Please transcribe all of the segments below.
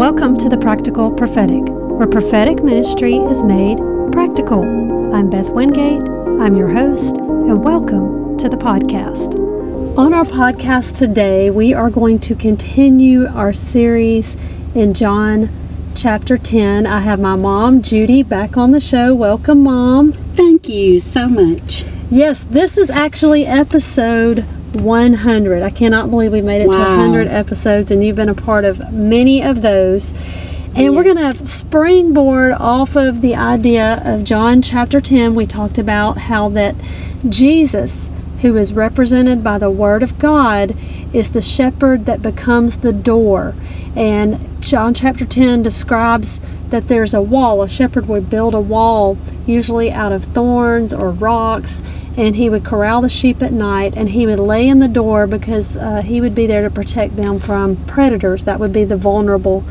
welcome to the Practical Prophetic, where prophetic ministry is made practical. I'm Beth Wingate, I'm your host, and welcome to the podcast. On our podcast today, we are going to continue our series in John chapter 10. I have my mom, Judy, back on the show. Welcome, Mom. Thank you so much. Yes, this is actually episode 100. I cannot believe we made it to Wow. 100 episodes, and you've been a part of many of those. And we're going to springboard off of the idea of John chapter 10. We talked about how that Jesus, who is represented by the Word of God, is the shepherd that becomes the door. And John chapter 10 describes that there's a wall. A shepherd would build a wall, usually out of thorns or rocks, and he would corral the sheep at night and he would lay in the door because uh, he would be there to protect them from predators. That would be the vulnerable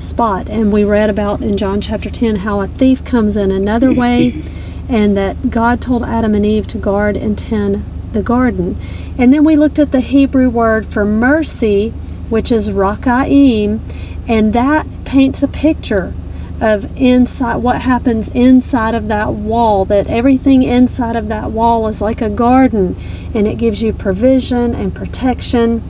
spot. And we read about in John chapter 10 how a thief comes in another way and that God told Adam and Eve to guard and tend the garden. And then we looked at the Hebrew word for mercy, which is raka'im, and that paints a picture of inside what happens inside of that wall that everything inside of that wall is like a garden and it gives you provision and protection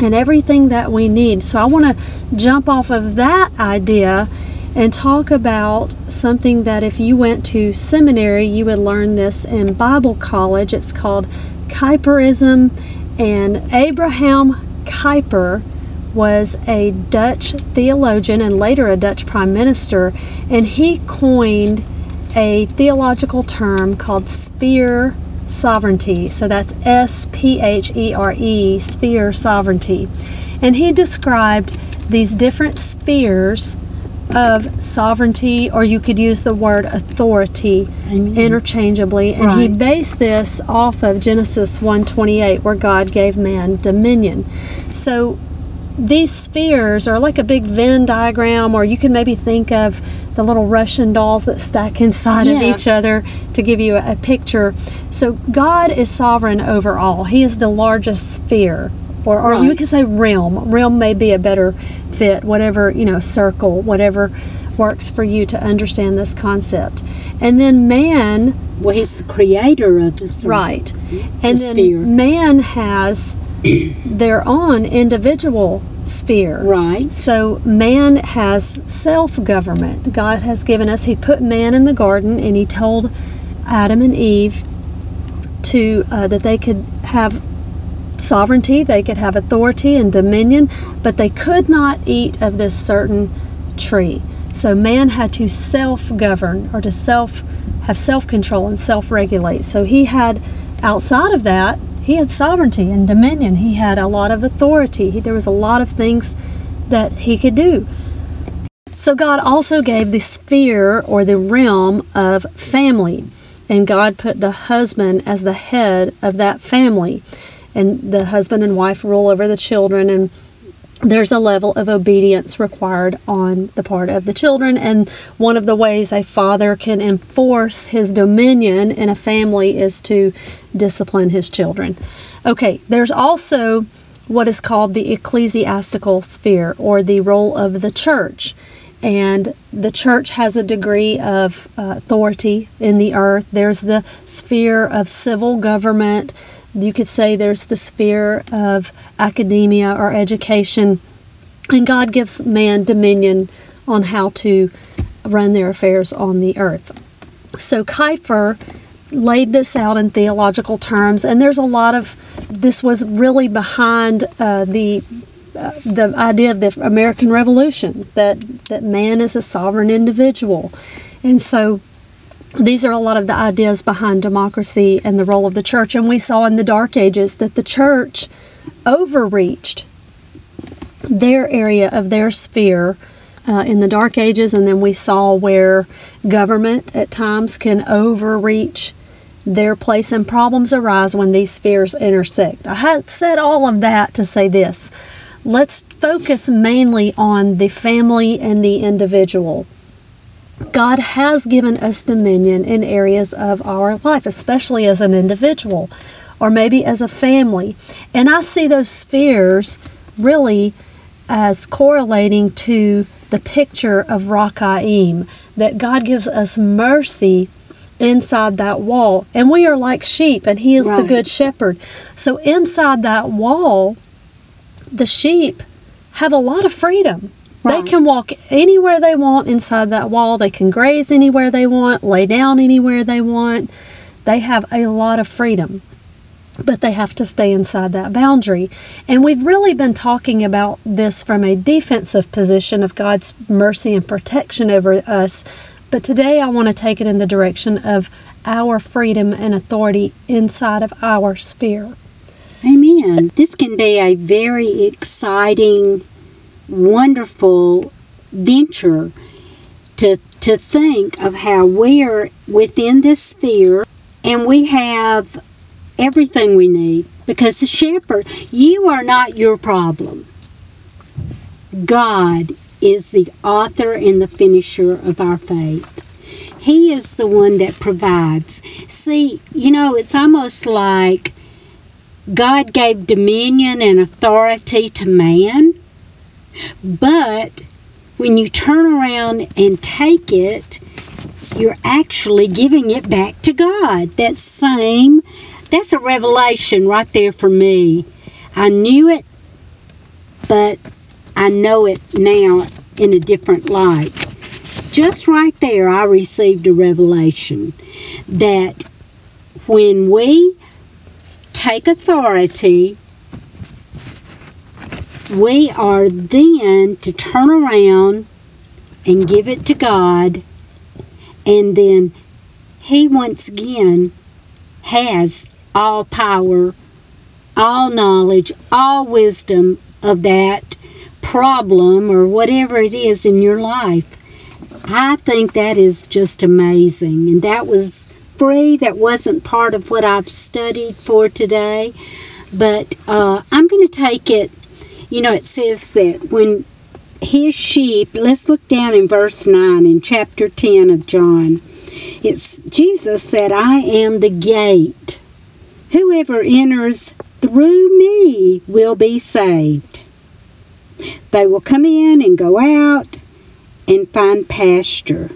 and everything that we need. So I want to jump off of that idea and talk about something that if you went to seminary, you would learn this in Bible college. It's called Kuyperism, and Abraham Kuyper was a Dutch theologian and later a Dutch prime minister, and he coined a theological term called sphere sovereignty. So that's S P H E R E, sphere sovereignty. And he described these different spheres of sovereignty, or you could use the word authority Amen. interchangeably. And he based this off of Genesis 1:28, where God gave man dominion. So these spheres are like a big Venn diagram, or you can maybe think of the little Russian dolls that stack inside of each other to give you a, a picture. So God is sovereign over all. He is the largest sphere, or, or you Right. could say realm. Realm may be a better fit, whatever, you know, circle, whatever works for you to understand this concept. And then man Well, he's the creator of this. Right. And then sphere. man has their own individual sphere. Right. So man has self government. God has given us, He put man in the garden and He told Adam and Eve to uh, that they could have sovereignty, they could have authority and dominion, but they could not eat of this certain tree. So man had to self govern or to self have self control and self regulate. So he had outside of that, he had sovereignty and dominion. He had a lot of authority. He, there was a lot of things that he could do. So God also gave the sphere or the realm of family. And God put the husband as the head of that family. And the husband and wife rule over the children and there's a level of obedience required on the part of the children. And one of the ways a father can enforce his dominion in a family is to discipline his children. Okay there's also what is called the ecclesiastical sphere or the role of the church. And the church has a degree of uh, authority in the earth. There's the sphere of civil government you could say there's the sphere of academia or education, and God gives man dominion on how to run their affairs on the earth. So Kuyper laid this out in theological terms, and there's a lot of this was really behind uh, the uh, the idea of the American Revolution that that man is a sovereign individual, and so these are a lot of the ideas behind democracy and the role of the church. And we saw in the Dark Ages that the church overreached their area of their sphere uh, in the Dark Ages. And then we saw where government at times can overreach their place, and problems arise when these spheres intersect. I had said all of that to say this. Let's focus mainly on the family and the individual. God has given us dominion in areas of our life, especially as an individual or maybe as a family. And I see those spheres really as correlating to the picture of Rakaim, that God gives us mercy inside that wall. And we are like sheep, and He is the good shepherd. So inside that wall, the sheep have a lot of freedom. Right. They can walk anywhere they want inside that wall. They can graze anywhere they want, lay down anywhere they want. They have a lot of freedom but they have to stay inside that boundary. And we've really been talking about this from a defensive position of God's mercy and protection over us. But today I want to take it in the direction of our freedom and authority inside of our sphere. Amen. This can be a very exciting, wonderful venture to to think of how we're within this sphere and we have everything we need because the shepherd you are not your problem. God is the author and the finisher of our faith. He is the one that provides. See, you know, it's almost like God gave dominion and authority to man, but when you turn around and take it, you're actually giving it back to God. That same, that's a revelation right there for me. I knew it, but I know it now in a different light. Just right there, I received a revelation that when we take authority, we are then to turn around and give it to God, and then He once again has all power, all knowledge, all wisdom of that problem or whatever it is in your life. I think that is just amazing. And that was free. That wasn't part of what I've studied for today. But uh, I'm going to take it, you know, it says that when his sheep, let's look down in verse 9 in chapter 10 of John. It's Jesus said, I am the gate. Whoever enters through me will be saved. They will come in and go out and find pasture.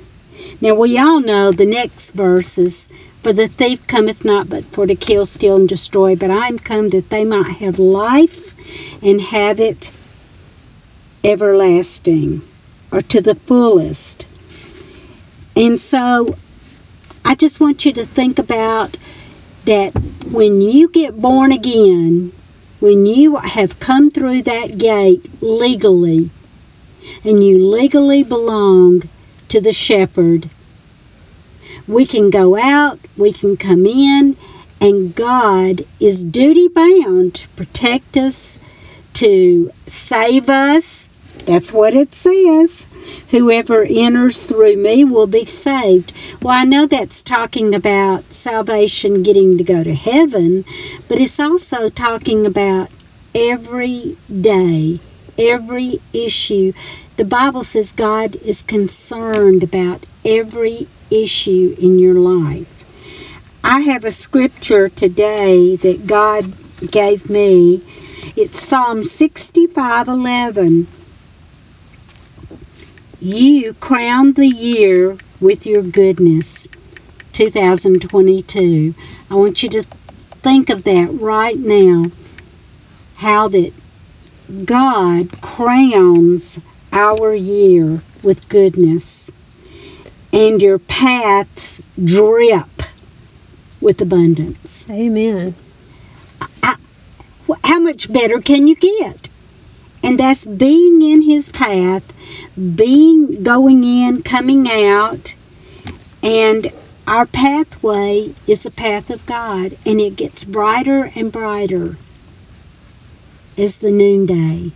Now we all know the next verse is For the thief cometh not but for to kill, steal, and destroy, but I am come that they might have life and have it everlasting or to the fullest. And so I just want you to think about that when you get born again, when you have come through that gate legally, and you legally belong to the shepherd, we can go out, we can come in, and God is duty bound to protect us, to save us. That's what it says. Whoever enters through me will be saved. Well, I know that's talking about salvation getting to go to heaven, but it's also talking about every day, every issue. The Bible says God is concerned about every issue in your life. I have a scripture today that God gave me. It's Psalm 65 11. You crown the year with your goodness. 2022. I want you to think of that right now. How that God crowns our year with goodness, and your paths drip with abundance. Amen. How much better can you get? And that's being in his path, being going in, coming out, and our pathway is the path of God, and it gets brighter and brighter as the noonday.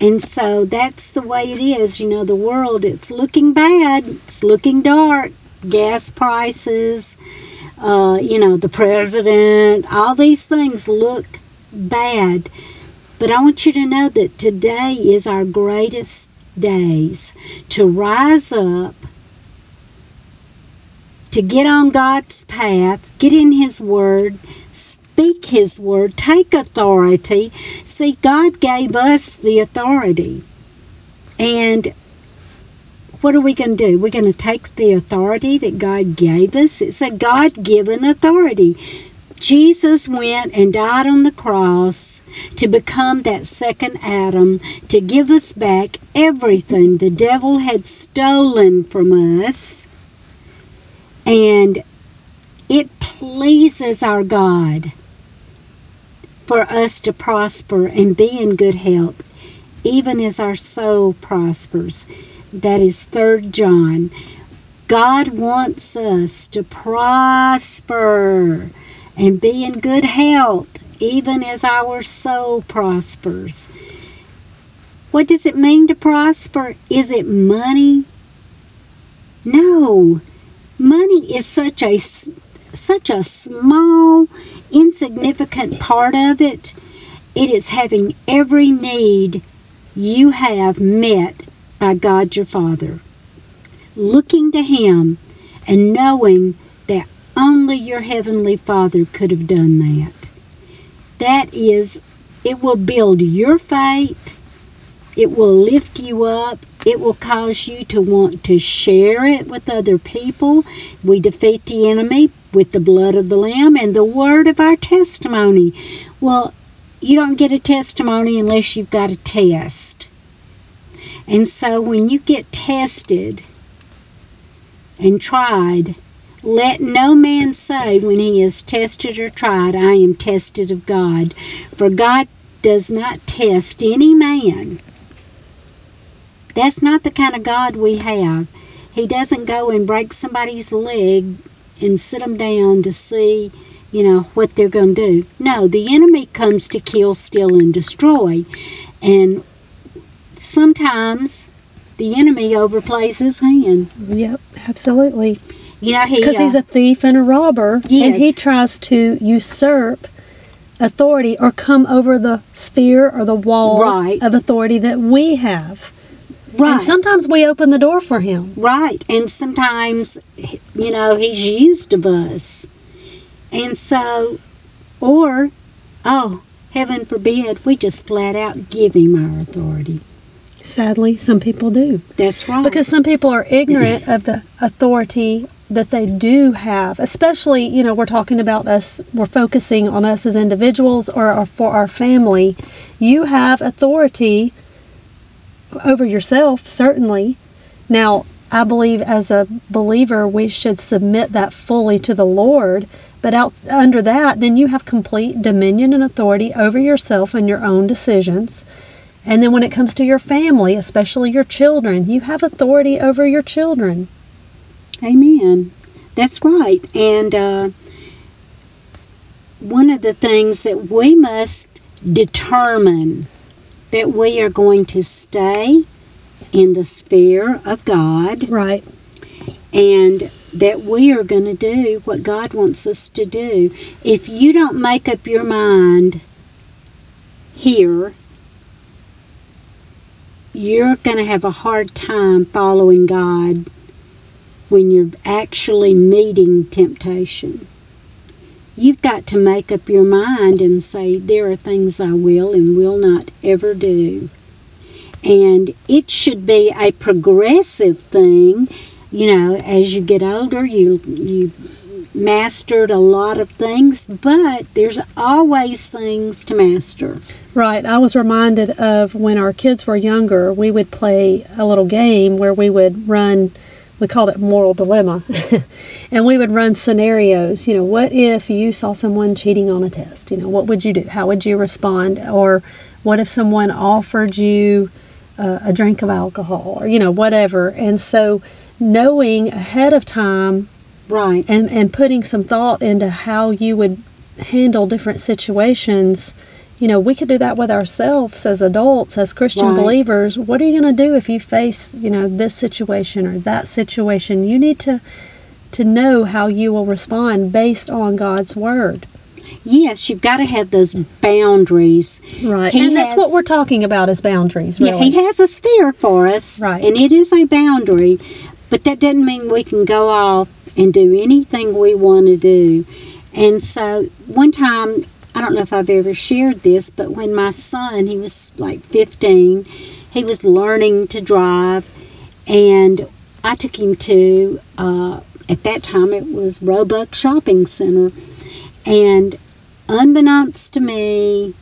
And so that's the way it is. You know, the world, it's looking bad, it's looking dark. Gas prices, uh, you know, the president, all these things look bad. But I want you to know that today is our greatest days to rise up, to get on God's path, get in His Word, speak His Word, take authority. See, God gave us the authority. And what are we going to do? We're going to take the authority that God gave us. It's a God given authority. Jesus went and died on the cross to become that second Adam, to give us back everything the devil had stolen from us. And it pleases our God for us to prosper and be in good health, even as our soul prospers. That is 3 John. God wants us to prosper and be in good health, even as our soul prospers. What does it mean to prosper? Is it money? No. Money is such a such a small, insignificant part of it. It is having every need you have met by God your Father. Looking to Him and knowing only your Heavenly Father could have done that. That is, it will build your faith, it will lift you up, it will cause you to want to share it with other people. We defeat the enemy with the blood of the Lamb and the word of our testimony. Well, you don't get a testimony unless you've got a test. And so when you get tested and tried, let no man say when he is tested or tried, I am tested of God. For God does not test any man. That's not the kind of God we have. He doesn't go and break somebody's leg and sit them down to see, you know, what they're going to do. No, the enemy comes to kill, steal, and destroy. And sometimes the enemy overplays his hand. Yep, absolutely. You know, he Because he's uh, a thief and a robber, and he tries to usurp authority or come over the sphere or the wall Right. of authority that we have. right. And sometimes we open the door for him. Right. And sometimes, you know, he's used of us. And so, or, oh, heaven forbid, we just flat out give him our authority. Sadly, some people do. That's right. Because some people are ignorant of the authority that they do have, especially, you know, we're talking about us, we're focusing on us as individuals or our, for our family. You have authority over yourself, certainly. Now, I believe as a believer, we should submit that fully to the Lord. But out under that, then you have complete dominion and authority over yourself and your own decisions. And then when it comes to your family, especially your children, you have authority over your children. Amen. That's right. And uh, one of the things that we must determine that we are going to stay in the sphere of God Right. and that we are going to do what God wants us to do. If you don't make up your mind here, you're going to have a hard time following God when you're actually meeting temptation. You've got to make up your mind and say, There are things I will and will not ever do. And it should be a progressive thing. You know, as you get older, you, you mastered a lot of things, but there's always things to master. Right. I was reminded of when our kids were younger, we would play a little game where we would run, we called it moral dilemma. and we would run scenarios. You know, what if you saw someone cheating on a test? You know, what would you do? How would you respond? Or what if someone offered you uh, a drink of alcohol or, you know, whatever? And so knowing ahead of time Right. and and putting some thought into how you would handle different situations you know we could do that with ourselves as adults as christian Right. believers what are you going to do if you face you know this situation or that situation you need to to know how you will respond based on god's word Yes, you've got to have those boundaries. right He and that's has- what we're talking about as boundaries Yeah, he has a sphere for us, Right. and it is a boundary, but that doesn't mean we can go off and do anything we want to do. And so, one time, I don't know if I've ever shared this, but when my son, he was like 15, he was learning to drive, And I took him to, uh, at that time, it was Roebuck Shopping Center. And unbeknownst to me,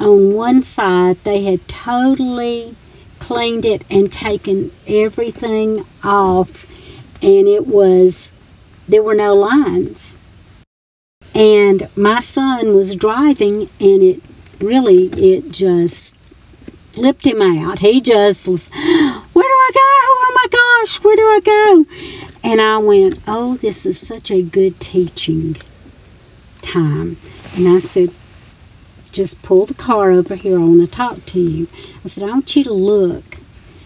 on one side, they had totally cleaned it and taken everything off, and it was, there were no lines. And my son was driving, and it really, it just flipped him out. He just was, Where do I go? Oh my gosh, where do I go? And I went, Oh, this is such a good teaching time. And I said, Just pull the car over here. I want to talk to you. I said, I want you to look.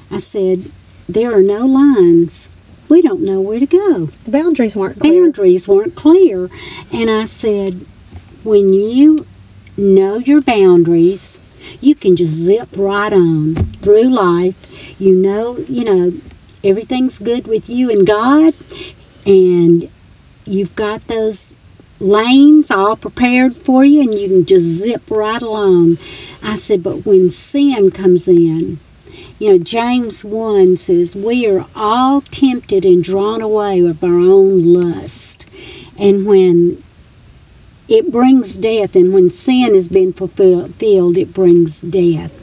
I said, There are no lines. We don't know where to go The boundaries weren't clear. boundaries weren't clear. And I said, when you know your boundaries, you can just zip right on through life. You know, you know, everything's good with you and God, and you've got those lanes all prepared for you, and you can just zip right along. I said, but when sin comes in, you know, James 1 says, We are all tempted and drawn away with our own lust. And when it brings death, and when sin has been fulfilled, it brings death.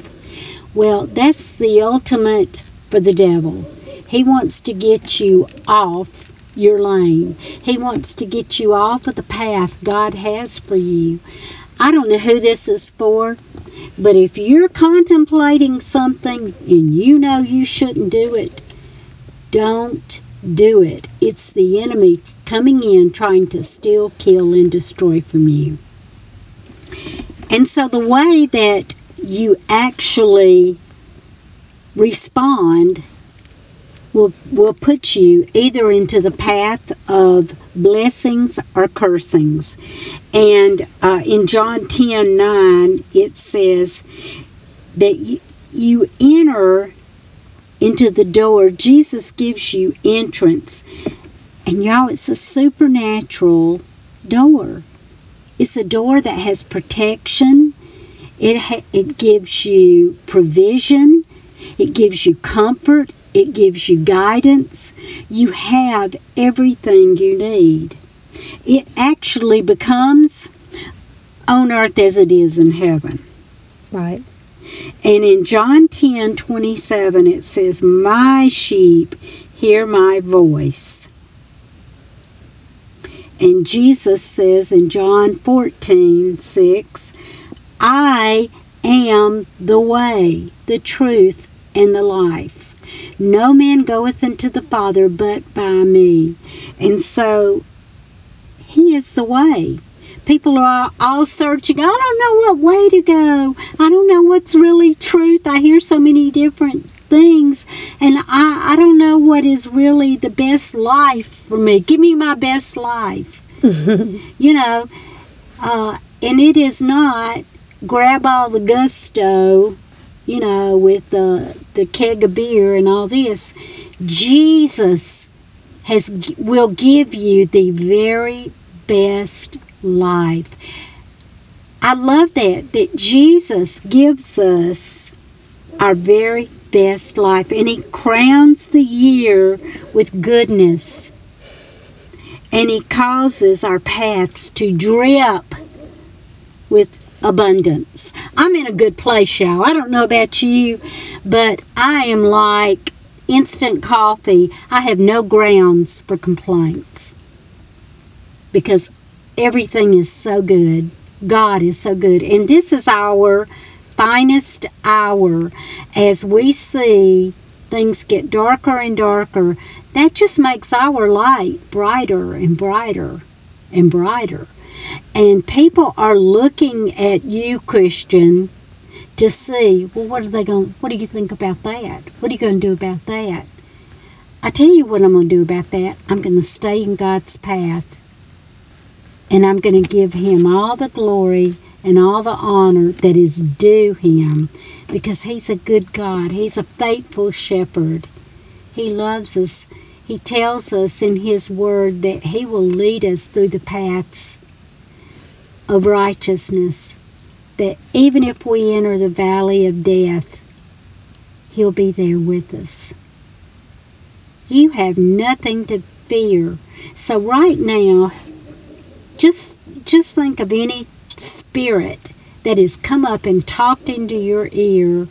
Well, that's the ultimate for the devil. He wants to get you off your lane, he wants to get you off of the path God has for you. I don't know who this is for, but if you're contemplating something and you know you shouldn't do it, don't do it. It's the enemy coming in trying to steal, kill, and destroy from you. And so the way that you actually respond will, will put you either into the path of blessings or cursings. And uh, in John 10 9, it says that you, you enter into the door, Jesus gives you entrance. And y'all, it's a supernatural door. It's a door that has protection. It ha- it gives you provision. It gives you comfort. It gives you guidance. You have everything you need. It actually becomes on earth as it is in heaven. Right. And in John 10 27, it says, My sheep hear my voice. And Jesus says in John 14 6, I am the way, the truth, and the life. No man goeth unto the Father but by me. And so, He is the way. People are all searching. I don't know what way to go. I don't know what's really truth. I hear so many different things, and I, I don't know what is really the best life for me. Give me my best life. you know, uh, and it is not grab all the gusto, you know, with the the keg of beer and all this. Jesus has will give you the very best life. I love that that Jesus gives us our very best life and he crowns the year with goodness. And he causes our paths to drip with abundance. I'm in a good place, y'all. I don't know about you, but I am like instant coffee. I have no grounds for complaints because everything is so good. God is so good. And this is our finest hour as we see things get darker and darker. That just makes our light brighter and brighter and brighter. And people are looking at you, Christian, to see, well, what are they going? What do you think about that? What are you going to do about that? I tell you what I'm going to do about that. I'm going to stay in God's path, and I'm going to give Him all the glory and all the honor that is due Him, because He's a good God. He's a faithful shepherd. He loves us. He tells us in His Word that He will lead us through the paths of righteousness, that even if we enter the valley of death, He'll be there with us. You have nothing to fear. So right now, just just think of any spirit that has come up and talked into your ear.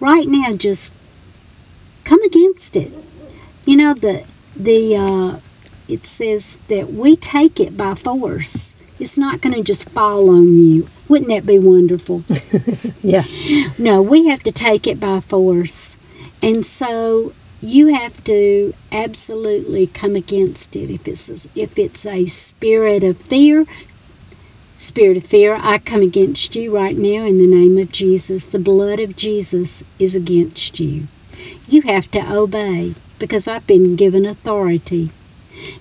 Right now, just come against it. You know the the uh, it says that we take it by force. It's not going to just fall on you. Wouldn't that be wonderful? Yeah. No, we have to take it by force. And so you have to absolutely come against it. If it's a, if it's a spirit of fear, spirit of fear, I come against you right now in the name of Jesus. The blood of Jesus is against you. You have to obey because I've been given authority.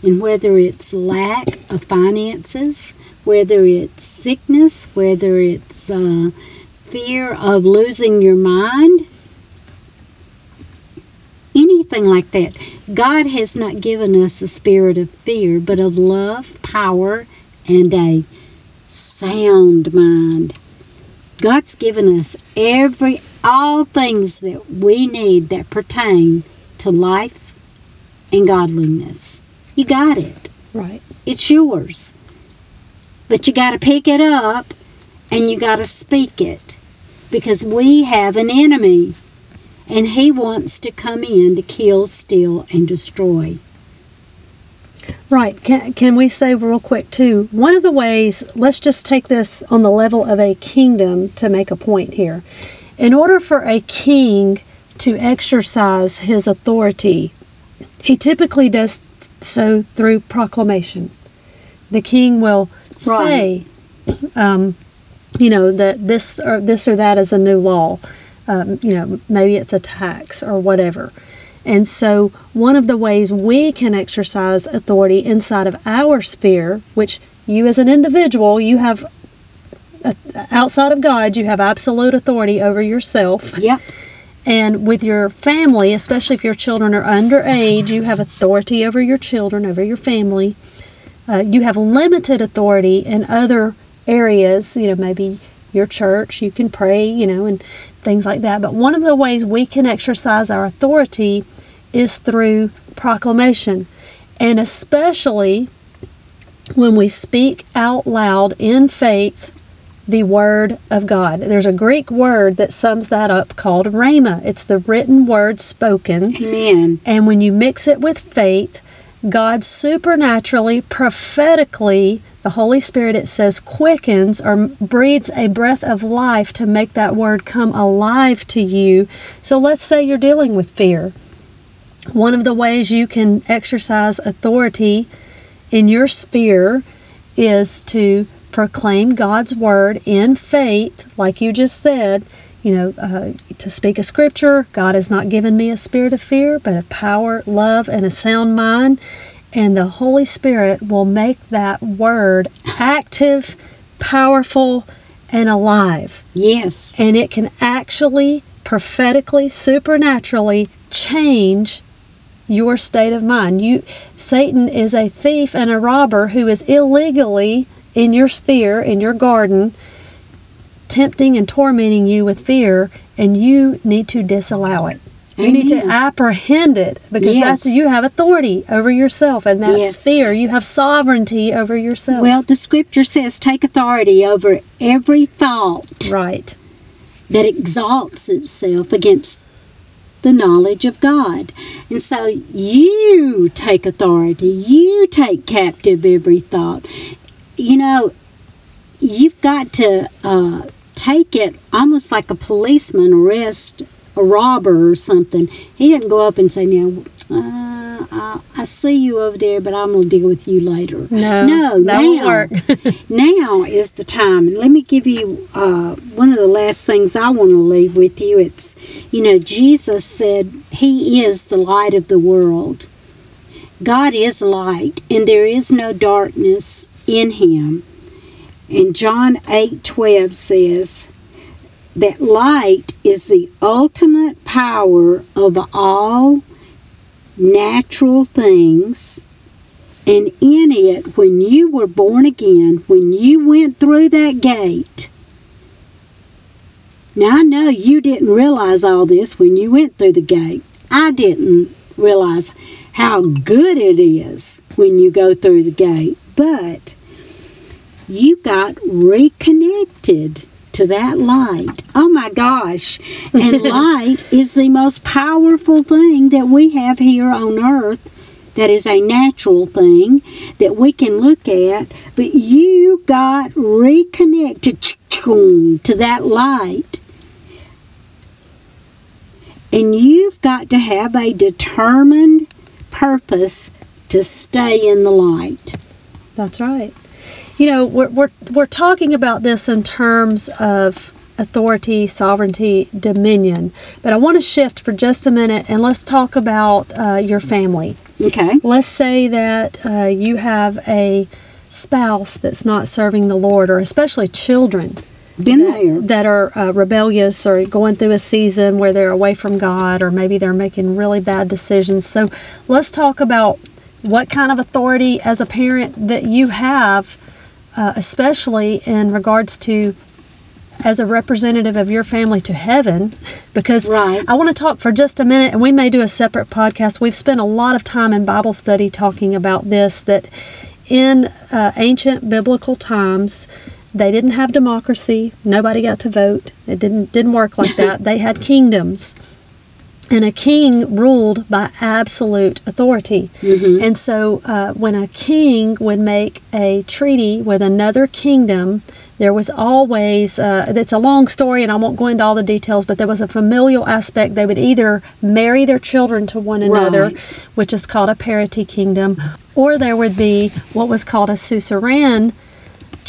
And whether it's lack of finances, whether it's sickness, whether it's uh, fear of losing your mind, anything like that. God has not given us a spirit of fear, but of love, power, and a sound mind. God's given us every all things that we need that pertain to life and godliness. You got it. Right. It's yours. But you got to pick it up and you got to speak it because we have an enemy and he wants to come in to kill, steal, and destroy. Right. Can, can we say real quick, too? One of the ways, let's just take this on the level of a kingdom to make a point here. In order for a king to exercise his authority, he typically does so through proclamation. The king will say, um, you know, that this or this or that is a new law. Um, you know, maybe it's a tax or whatever. And so, one of the ways we can exercise authority inside of our sphere, which you as an individual, you have uh, outside of God, you have absolute authority over yourself. Yep. And with your family, especially if your children are underage, you have authority over your children, over your family. Uh, you have limited authority in other areas, you know, maybe your church, you can pray, you know, and things like that. But one of the ways we can exercise our authority is through proclamation. And especially when we speak out loud in faith the Word of God. There's a Greek word that sums that up called rhema. It's the written word spoken. Amen. And when you mix it with faith, God supernaturally, prophetically, the Holy Spirit, it says, quickens or breathes a breath of life to make that word come alive to you. So let's say you're dealing with fear. One of the ways you can exercise authority in your sphere is to proclaim God's word in faith, like you just said. You know, uh, to speak a scripture, God has not given me a spirit of fear, but of power, love, and a sound mind. And the Holy Spirit will make that word active, powerful, and alive. Yes. And it can actually, prophetically, supernaturally change your state of mind. You Satan is a thief and a robber who is illegally in your sphere, in your garden, tempting and tormenting you with fear, and you need to disallow it. You need to apprehend it because Yes. that's you have authority over yourself, and that's Yes. fear. You have sovereignty over yourself. Well, the scripture says take authority over every thought right. that exalts itself against the knowledge of God. And so you take authority, you take captive every thought. You know, you've got to uh, take it almost like a policeman arrest a robber or something. He didn't go up and say, "Now, uh, I, I see you over there, but I'm going to deal with you later." No, no, now, work. now is the time. And let me give you uh, one of the last things I want to leave with you. It's, you know, Jesus said He is the light of the world. God is light, and there is no darkness in Him. And John eight twelve says that light is the ultimate power of all natural things. And in it, when you were born again, when you went through that gate, now I know you didn't realize all this when you went through the gate. I didn't realize how good it is when you go through the gate. But you got reconnected to that light. Oh my gosh. And light is the most powerful thing that we have here on earth. That is a natural thing that we can look at, but you got reconnected to that light. And you've got to have a determined purpose to stay in the light. That's right. You know, we're, we're, we're talking about this in terms of authority, sovereignty, dominion. But I want to shift for just a minute and let's talk about uh, your family. Okay. Let's say that uh, you have a spouse that's not serving the Lord, or especially children Been that, there. that are uh, rebellious or going through a season where they're away from God, or maybe they're making really bad decisions. So let's talk about what kind of authority as a parent that you have, uh, especially in regards to as a representative of your family to heaven because Right. I want to talk for just a minute and we may do a separate podcast. We've spent a lot of time in Bible study talking about this that in uh, ancient biblical times they didn't have democracy. Nobody got to vote. It didn't didn't work like that. they had kingdoms. And a king ruled by absolute authority. And so, uh, when a king would make a treaty with another kingdom, there was always, uh, it's a long story and I won't go into all the details, but there was a familial aspect. They would either marry their children to one another, Right. which is called a parity kingdom, or there would be what was called a suzerain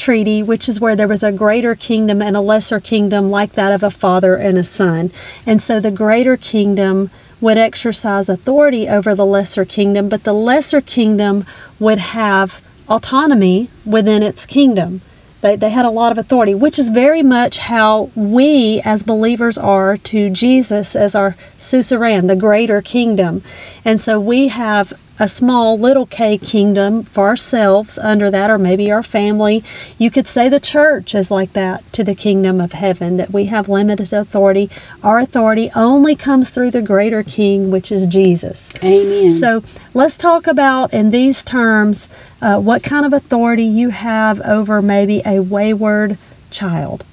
treaty, which is where there was a greater kingdom and a lesser kingdom, like that of a father and a son. And so the greater kingdom would exercise authority over the lesser kingdom, but the lesser kingdom would have autonomy within its kingdom. They, they had a lot of authority, which is very much how we as believers are to Jesus as our suzerain, the greater kingdom. And so we have a small little k kingdom for ourselves under that, or maybe our family. You could say the church is like that to the kingdom of heaven, that we have limited authority. Our authority only comes through the greater king, which is Jesus. Amen. So let's talk about, in these terms, uh, what kind of authority you have over maybe a wayward child.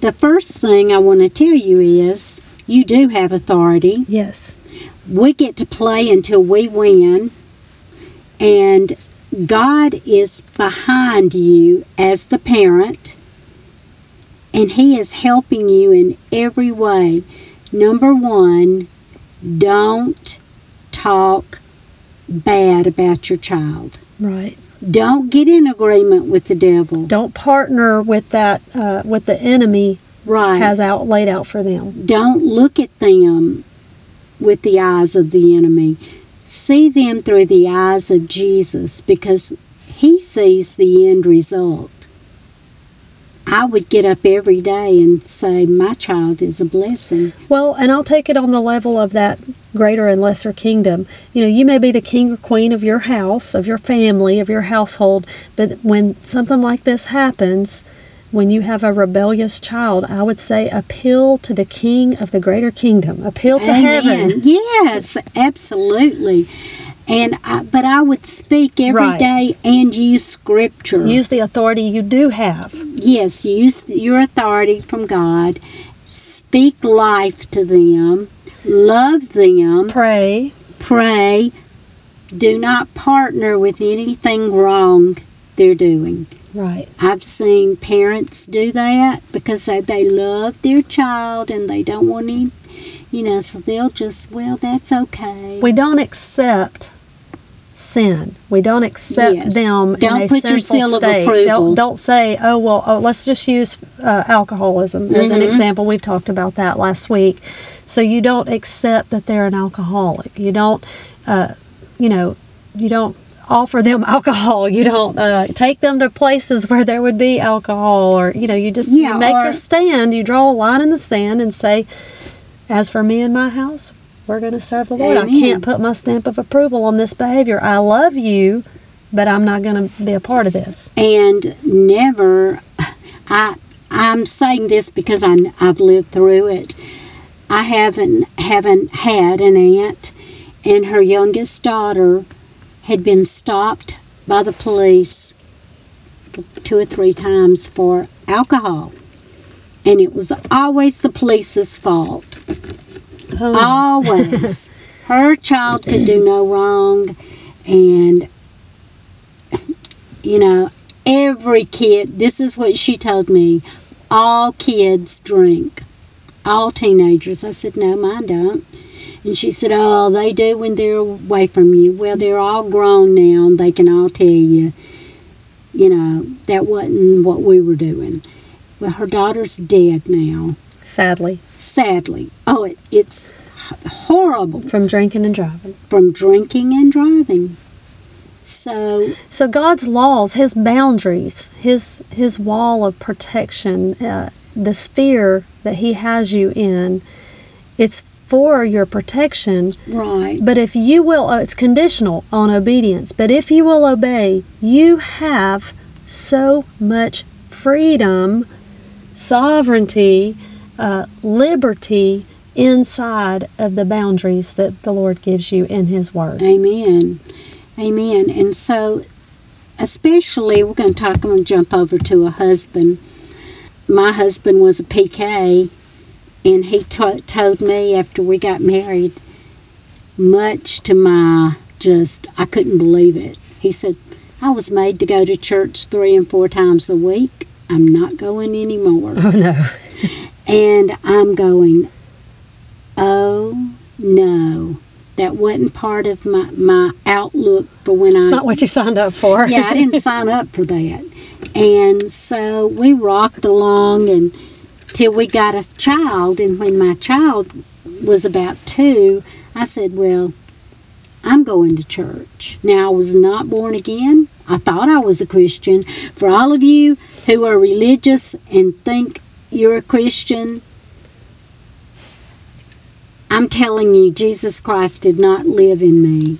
the first thing I want to tell you is you do have authority. Yes. We get to play until we win, and God is behind you as the parent, and He is helping you in every way. Number one, don't talk bad about your child. Right. Don't get in agreement with the devil. Don't partner with that, uh, with the enemy Right. has out laid out for them. Don't look at them with the eyes of the enemy. See them through the eyes of Jesus because he sees the end result. I would get up every day and say, My child is a blessing. Well, and I'll take it on the level of that greater and lesser kingdom. You know, you may be the king or queen of your house, of your family, of your household, but when something like this happens, when you have a rebellious child, I would say appeal to the king of the greater kingdom. Appeal to Amen. heaven. Yes, absolutely. And I, but I would speak every Right. day and use scripture. Use the authority you do have. yes, use your authority from God. Speak life to them. Love them. Pray. Pray. Do not partner with anything wrong they're doing. Right. I've seen parents do that because they, they love their child and they don't want any, you know, so they'll just, well, that's okay. We don't accept sin. We don't accept Yes. them Don't in a put your sinful seal of state. approval. Don't, don't say, oh well, oh, let's just use uh, alcoholism as an Mhm. example. We've talked about that last week. So you don't accept that they're an alcoholic. You don't, uh, you know, you don't offer them alcohol. You don't uh, take them to places where there would be alcohol, or you know, you just Yeah, you make or- a stand. You draw a line in the sand and say, as for me and my house, we're going to serve the Lord. I can't put my stamp of approval on this behavior. I love you, but I'm not going to be a part of this. and never i i'm saying this because I, i've lived through it i haven't haven't had an aunt and her youngest daughter had been stopped by the police two or three times for alcohol. And it was always the police's fault. Oh. Always. Her child could do no wrong. And, you know, every kid, this is what she told me all kids drink. All teenagers. I said, no, mine don't. And she said, oh, they do when they're away from you. Well, they're all grown now and they can all tell you, you know, that wasn't what we were doing. Well, her daughter's dead now, Sadly, sadly. Oh, it, it's horrible from drinking and driving. from drinking and driving. So, So God's laws, His boundaries, His His wall of protection, uh, the sphere that He has you in, it's for your protection. right. But if you will, uh, it's conditional on obedience. But if you will obey, you have so much freedom, sovereignty, uh, liberty inside of the boundaries that the Lord gives you in His Word. Amen. Amen. And so, especially, we're going to talk, I'm going to jump over to a husband. My husband was a PK, and he t- told me after we got married, much to my just, I couldn't believe it. He said, I was made to go to church three and four times a week. I'm not going anymore. Oh no. And I'm going, oh no, that wasn't part of my, my outlook for when I. It's not what you signed up for. yeah, I didn't sign up for that. And so we rocked along and till we got a child. And when my child was about two, I said, well, I'm going to church. Now, I was not born again. I thought I was a Christian. For all of you who are religious and think you're a Christian, I'm telling you, Jesus Christ did not live in me.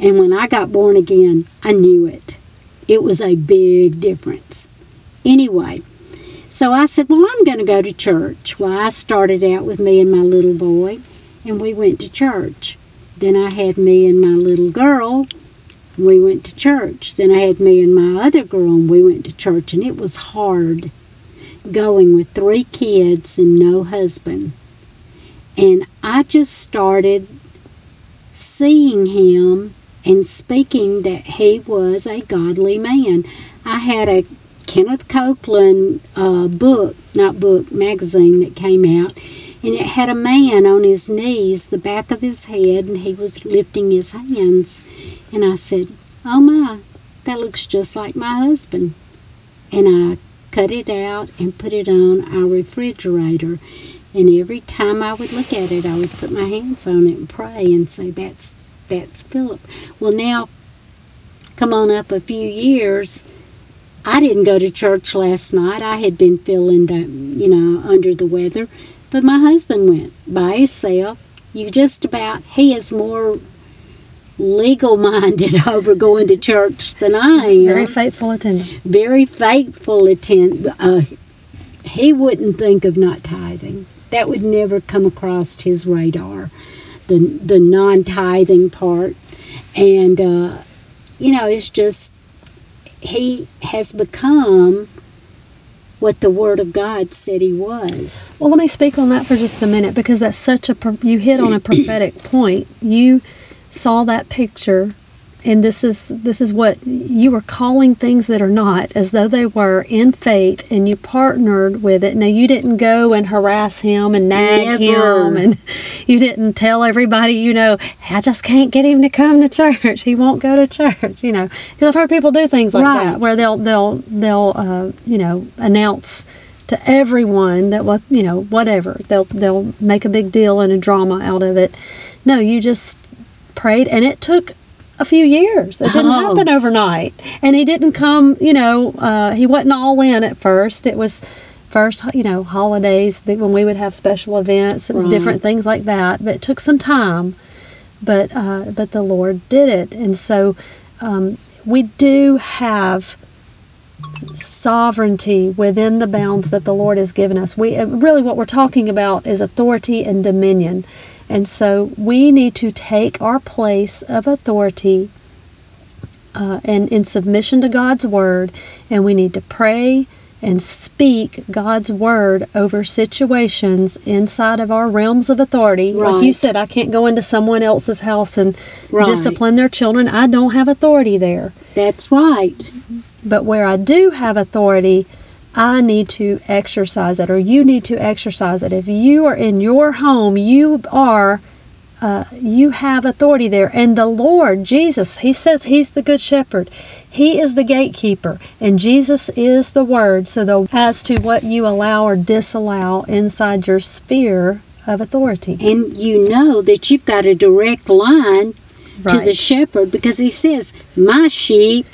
And when I got born again, I knew it. It was a big difference. Anyway, so I said, Well, I'm going to go to church. Well, I started out with me and my little boy, and we went to church. Then I had me and my little girl. We went to church. Then I had me and my other girl, and we went to church. And it was hard going with three kids and no husband. And I just started seeing him and speaking that he was a godly man. I had a Kenneth Copeland uh, book, not book, magazine that came out, and it had a man on his knees, the back of his head, and he was lifting his hands. And I said, Oh my, that looks just like my husband. And I cut it out and put it on our refrigerator. And every time I would look at it, I would put my hands on it and pray and say, "That's that's Philip." Well, now, come on up a few years. I didn't go to church last night. I had been feeling that, you know, under the weather, but my husband went by himself. You just about he is more legal minded over going to church than I am Very faithful attendant. very faithful attend. Uh, he wouldn't think of not tithing. That would never come across his radar, the the non-tithing part, and uh, you know, it's just he has become what the Word of God said he was. Well, let me speak on that for just a minute because that's such a you hit on a prophetic point. You saw that picture and this is this is what you were calling things that are not as though they were in faith and you partnered with it. Now you didn't go and harass him and nag Never. him and you didn't tell everybody, you know, I just can't get him to come to church. He won't go to church, you know. Because I've heard people do things like Right. that where they'll they'll they'll uh, you know announce to everyone that what you know whatever they'll they'll make a big deal and a drama out of it. No, you just prayed, and it took a few years. It didn't Oh. happen overnight, and he didn't come. You know, uh, he wasn't all in at first. It was first, you know, holidays when we would have special events. It was Right. different things like that, but it took some time. But uh, but the Lord did it, and so um, we do have sovereignty within the bounds that the Lord has given us. We uh, really what we're talking about is authority and dominion. And so we need to take our place of authority uh, and in submission to God's word, and we need to pray and speak God's word over situations inside of our realms of authority. Like you said, I can't go into someone else's house and Right. discipline their children. I don't have authority there. That's right. But where I do have authority, I need to exercise it, or you need to exercise it. If you are in your home, you are, uh, you have authority there. And the Lord, Jesus, He says He's the good shepherd. He is the gatekeeper, and Jesus is the Word. So, the, as to what you allow or disallow inside your sphere of authority, And you know that you've got a direct line to the shepherd because he says, My sheep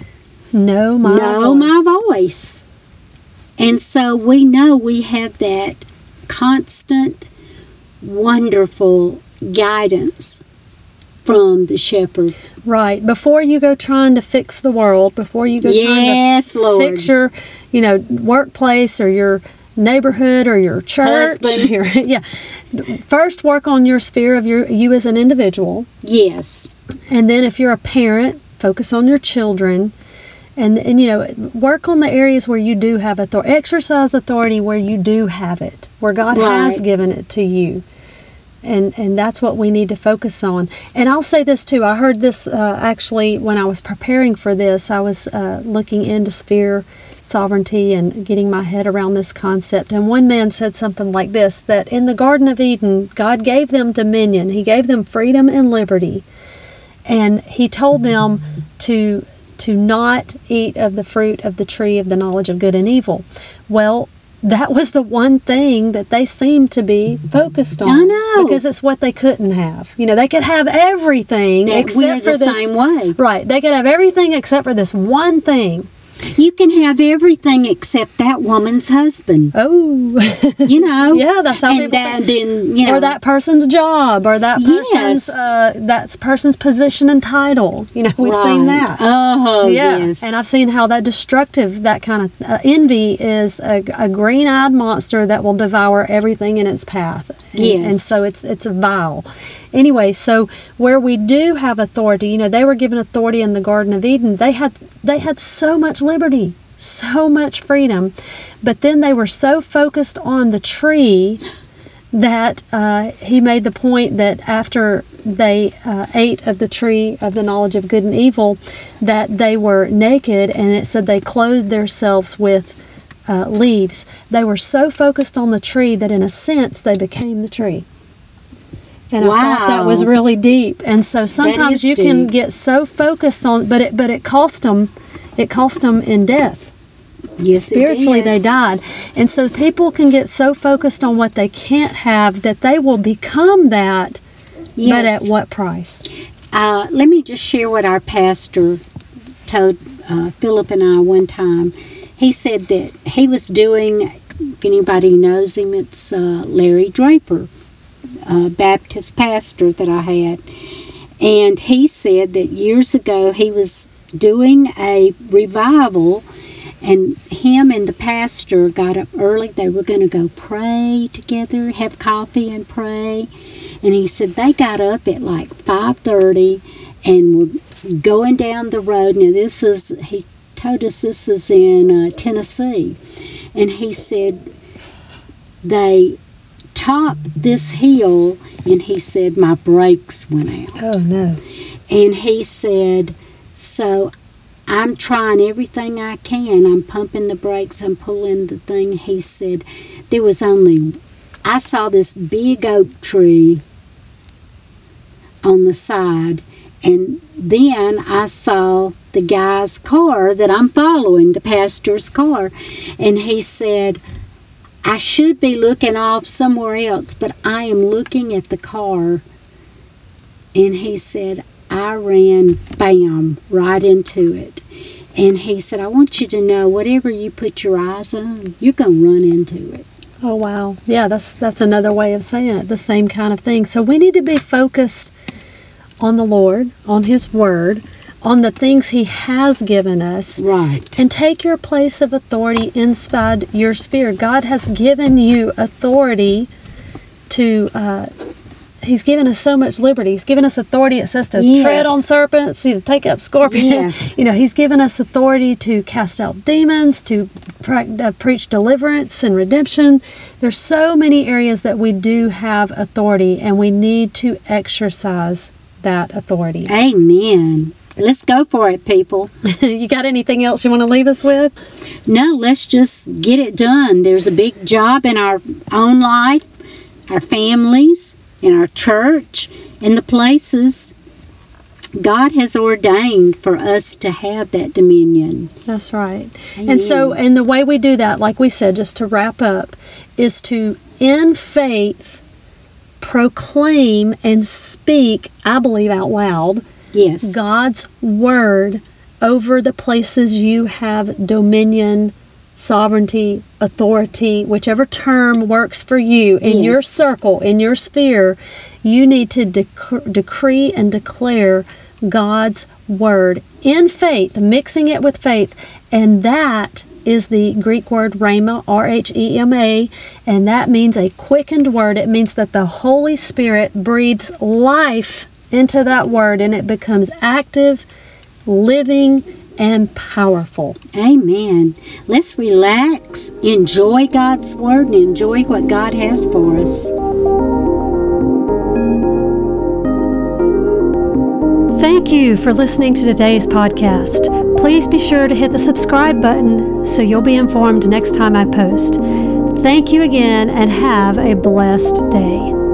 know my know voice. my voice. And so we know we have that constant, wonderful guidance from the shepherd. Right. Before you go trying to fix the world, before you go Yes, trying to Lord. fix your, you know, workplace or your neighborhood or your church. Your- yeah. First work on your sphere of your you as an individual. Yes. And then if you're a parent, focus on your children. And, and you know, work on the areas where you do have authority. Exercise authority where you do have it, where God has given it to you and and that's what we need to focus on. And I'll say this too. I heard this uh, actually when I was preparing for this. I was uh, looking into sphere sovereignty and getting my head around this concept. And one man said something like this: that in the Garden of Eden, God gave them dominion. He gave them freedom and liberty, and He told them to to not eat of the fruit of the tree of the knowledge of good and evil. Well, that was the one thing that they seemed to be focused on. I know. because it's what they couldn't have. You know, they could have everything That except for the this. same way. Right, they could have everything except for this one thing. You can have everything except that woman's husband. Oh, You know? Yeah, that's how and people think. then, you know. or that person's job, or that person's Yes. uh, that person's position and title. You know, we've seen that. Oh, yeah, yes. and I've seen how that destructive, that kind of uh, envy is a, a green-eyed monster that will devour everything in its path. And, Yes. and so it's it's a vile. Anyway, so where we do have authority, you know, they were given authority in the Garden of Eden. They had they had so much liberty, so much freedom, but then they were so focused on the tree that uh, he made the point that after they uh, ate of the tree of the knowledge of good and evil, that they were naked, and it said they clothed themselves with uh, leaves. They were so focused on the tree that, in a sense, they became the tree. And I thought that was really deep. And so sometimes you can get so focused on, but it but it cost them, it cost them in death yes, spiritually they died and so people can get so focused on what they can't have that they will become that yes. but at what price Uh, let me just share what our pastor told uh, Philip and I one time. He said that he was doing, if anybody knows him, it's uh, Larry Draper, a Baptist pastor that I had. And he said that years ago he was doing a revival, and him and the pastor got up early. They were going to go pray together, have coffee, and pray. And he said they got up at like five thirty and were going down the road. Now this is he told us this is in uh, Tennessee, and he said they top this hill, and he said my brakes went out. oh no And he said, So I'm trying everything I can. I'm pumping the brakes, I'm pulling the thing. He said, There was only, I saw this big oak tree on the side, and then I saw the guy's car that I'm following, the pastor's car. And he said, I should be looking off somewhere else, but I am looking at the car. And he said, I ran bam right into it. And he said, I want you to know whatever you put your eyes on, you're going to run into it. oh wow yeah that's that's another way of saying it the same kind of thing so we need to be focused on the lord on his word on the things he has given us Right. and take your place of authority inside your sphere. God has given you authority to. Uh, He's given us so much liberty. He's given us authority. It says to Yes. tread on serpents, know, take up scorpions. Yes. You know, He's given us authority to cast out demons, to pra- uh, preach deliverance and redemption. There's so many areas that we do have authority, and we need to exercise that authority. Amen. Let's go for it, people. you got anything else you want to leave us with? No, let's just get it done. There's a big job in our own life, our families, in our church, in the places God has ordained for us to have that dominion. That's right. And so, and the way we do that, like we said, just to wrap up, is to, in faith, proclaim and speak, I believe out loud, Yes. God's word over the places you have dominion, sovereignty, authority, whichever term works for you in your circle, in your sphere, you need to dec- decree and declare God's word in faith, mixing it with faith. And that is the Greek word rhema, R H E M A, and that means a quickened word. It means that the Holy Spirit breathes life into that word and it becomes active, living, and powerful. Amen. Let's relax, enjoy God's word, and enjoy what God has for us. Thank you for listening to today's podcast. Please be sure to hit the subscribe button so you'll be informed next time I post. Thank you again and have a blessed day.